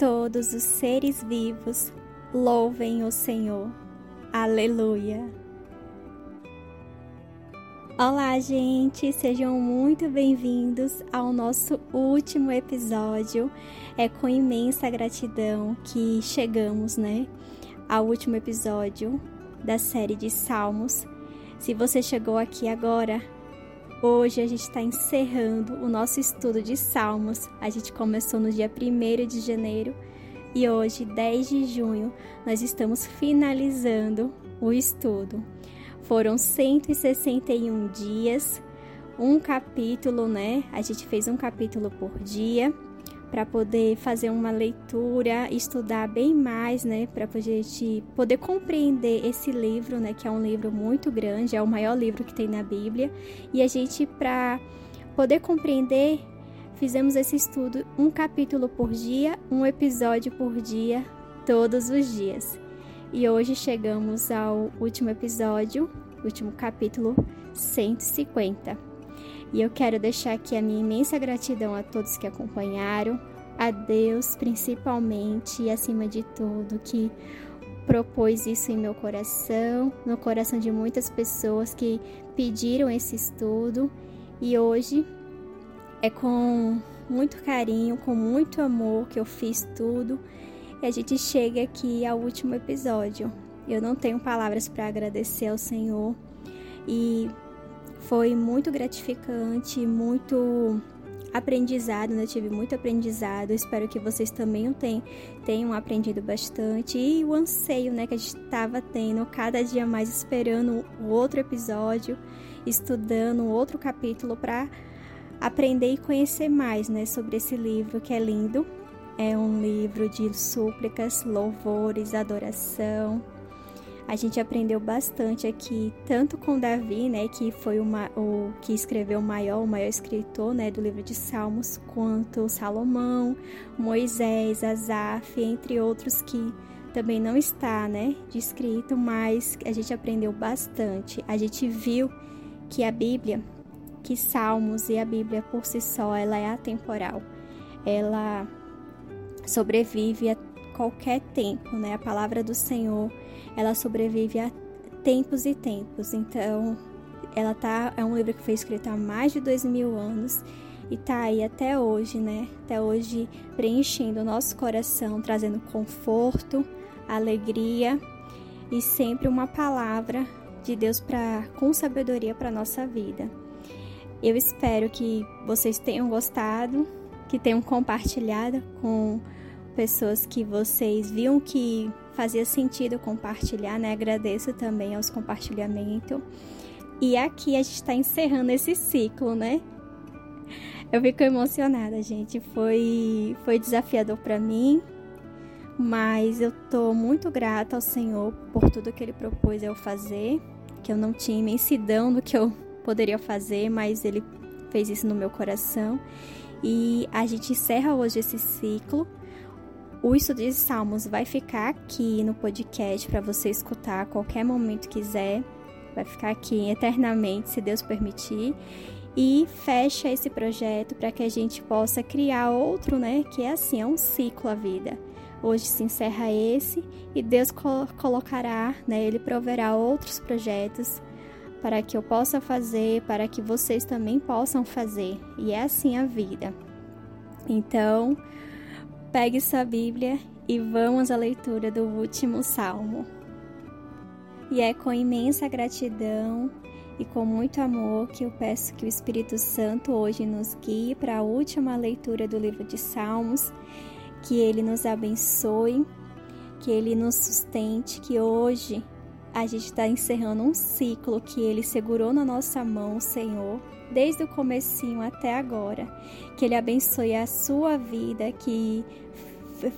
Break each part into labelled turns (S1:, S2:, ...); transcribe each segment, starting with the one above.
S1: todos os seres vivos louvem o Senhor. Aleluia. Olá, gente, sejam muito bem-vindos ao nosso último episódio. É com imensa gratidão que chegamos, né, ao último episódio da série de Salmos. Se você chegou aqui agora, Hoje a gente está encerrando o nosso estudo de Salmos. A gente começou no dia 1 de janeiro e hoje, 10 de junho, nós estamos finalizando o estudo. Foram 161 dias, um capítulo, né? A gente fez um capítulo por dia para poder fazer uma leitura, estudar bem mais, né, para gente poder compreender esse livro, né, que é um livro muito grande, é o maior livro que tem na Bíblia, e a gente para poder compreender, fizemos esse estudo um capítulo por dia, um episódio por dia, todos os dias. E hoje chegamos ao último episódio, último capítulo 150. E eu quero deixar aqui a minha imensa gratidão a todos que acompanharam, a Deus principalmente e acima de tudo que propôs isso em meu coração, no coração de muitas pessoas que pediram esse estudo e hoje é com muito carinho, com muito amor que eu fiz tudo e a gente chega aqui ao último episódio. Eu não tenho palavras para agradecer ao Senhor e foi muito gratificante, muito aprendizado, né? Tive muito aprendizado. Espero que vocês também tenham, tenham aprendido bastante. E o anseio, né, que a gente estava tendo cada dia mais esperando o outro episódio, estudando outro capítulo para aprender e conhecer mais, né, sobre esse livro que é lindo. É um livro de súplicas, louvores, adoração a gente aprendeu bastante aqui, tanto com Davi, né, que foi uma, o que escreveu o maior, o maior escritor, né, do livro de Salmos, quanto Salomão, Moisés, Asaf, entre outros que também não está, né, descrito, mas a gente aprendeu bastante. A gente viu que a Bíblia, que Salmos e a Bíblia por si só, ela é atemporal. Ela sobrevive a qualquer tempo, né? A palavra do Senhor, ela sobrevive a tempos e tempos. Então, ela tá é um livro que foi escrito há mais de dois mil anos e tá aí até hoje, né? Até hoje preenchendo o nosso coração, trazendo conforto, alegria e sempre uma palavra de Deus para com sabedoria para nossa vida. Eu espero que vocês tenham gostado, que tenham compartilhado com pessoas que vocês viam que fazia sentido compartilhar, né? Agradeço também aos compartilhamentos. E aqui a gente está encerrando esse ciclo, né? Eu fico emocionada, gente. Foi, foi desafiador para mim, mas eu tô muito grata ao Senhor por tudo que Ele propôs eu fazer, que eu não tinha imensidão do que eu poderia fazer, mas Ele fez isso no meu coração. E a gente encerra hoje esse ciclo o estudo de Salmos vai ficar aqui no podcast para você escutar a qualquer momento quiser. Vai ficar aqui eternamente, se Deus permitir. E fecha esse projeto para que a gente possa criar outro, né? Que é assim, é um ciclo a vida. Hoje se encerra esse e Deus colocará, né? Ele proverá outros projetos para que eu possa fazer, para que vocês também possam fazer. E é assim a vida. Então, Pegue sua Bíblia e vamos à leitura do último salmo. E é com imensa gratidão e com muito amor que eu peço que o Espírito Santo hoje nos guie para a última leitura do livro de Salmos, que ele nos abençoe, que ele nos sustente, que hoje a gente está encerrando um ciclo que ele segurou na nossa mão, Senhor, desde o comecinho até agora. Que ele abençoe a sua vida, que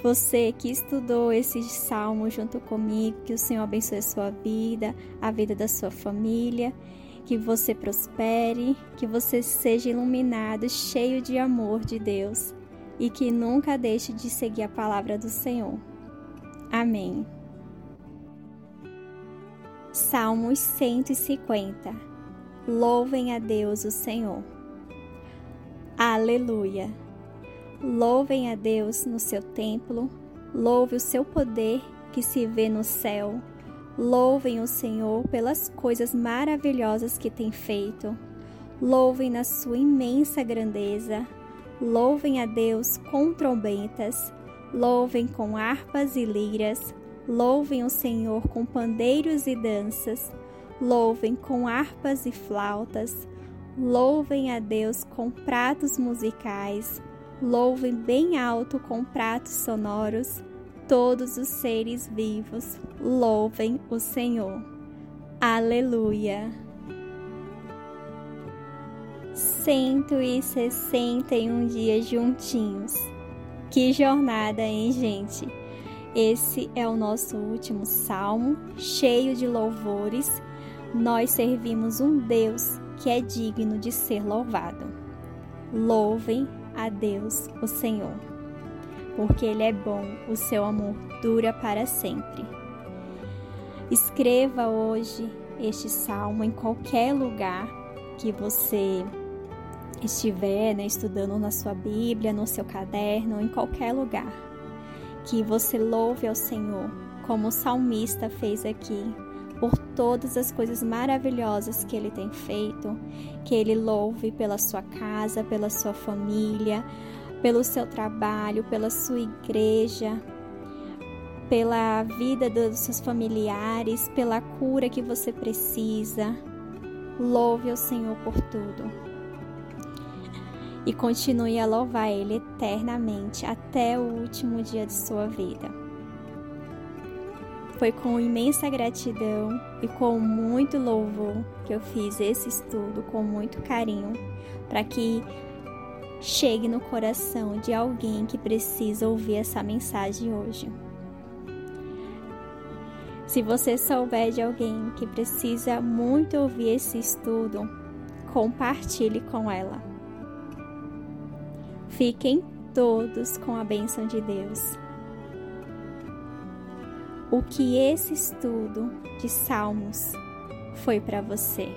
S1: você que estudou esse salmo junto comigo, que o Senhor abençoe a sua vida, a vida da sua família, que você prospere, que você seja iluminado, cheio de amor de Deus e que nunca deixe de seguir a palavra do Senhor. Amém. Salmos 150 Louvem a Deus o Senhor. Aleluia! louvem a Deus no seu templo, louve o seu poder que se vê no céu. Louvem o Senhor pelas coisas maravilhosas que tem feito. Louvem na sua imensa grandeza. Louvem a Deus com trombetas. Louvem com harpas e liras. Louvem o Senhor com pandeiros e danças. Louvem com harpas e flautas. Louvem a Deus com pratos musicais. Louvem bem alto com pratos sonoros todos os seres vivos louvem o Senhor. Aleluia! 161 dias juntinhos. Que jornada, hein, gente? Esse é o nosso último salmo, cheio de louvores. Nós servimos um Deus que é digno de ser louvado. Louvem a Deus, o Senhor porque Ele é bom, o seu amor dura para sempre. Escreva hoje este salmo em qualquer lugar que você estiver né, estudando na sua Bíblia, no seu caderno, em qualquer lugar. Que você louve ao Senhor, como o salmista fez aqui, por todas as coisas maravilhosas que ele tem feito, que ele louve pela sua casa, pela sua família, pelo seu trabalho, pela sua igreja, pela vida dos seus familiares, pela cura que você precisa. Louve o Senhor por tudo. E continue a louvar Ele eternamente até o último dia de sua vida. Foi com imensa gratidão e com muito louvor que eu fiz esse estudo com muito carinho, para que chegue no coração de alguém que precisa ouvir essa mensagem hoje. Se você souber de alguém que precisa muito ouvir esse estudo, compartilhe com ela. Fiquem todos com a bênção de Deus. O que esse estudo de Salmos foi para você?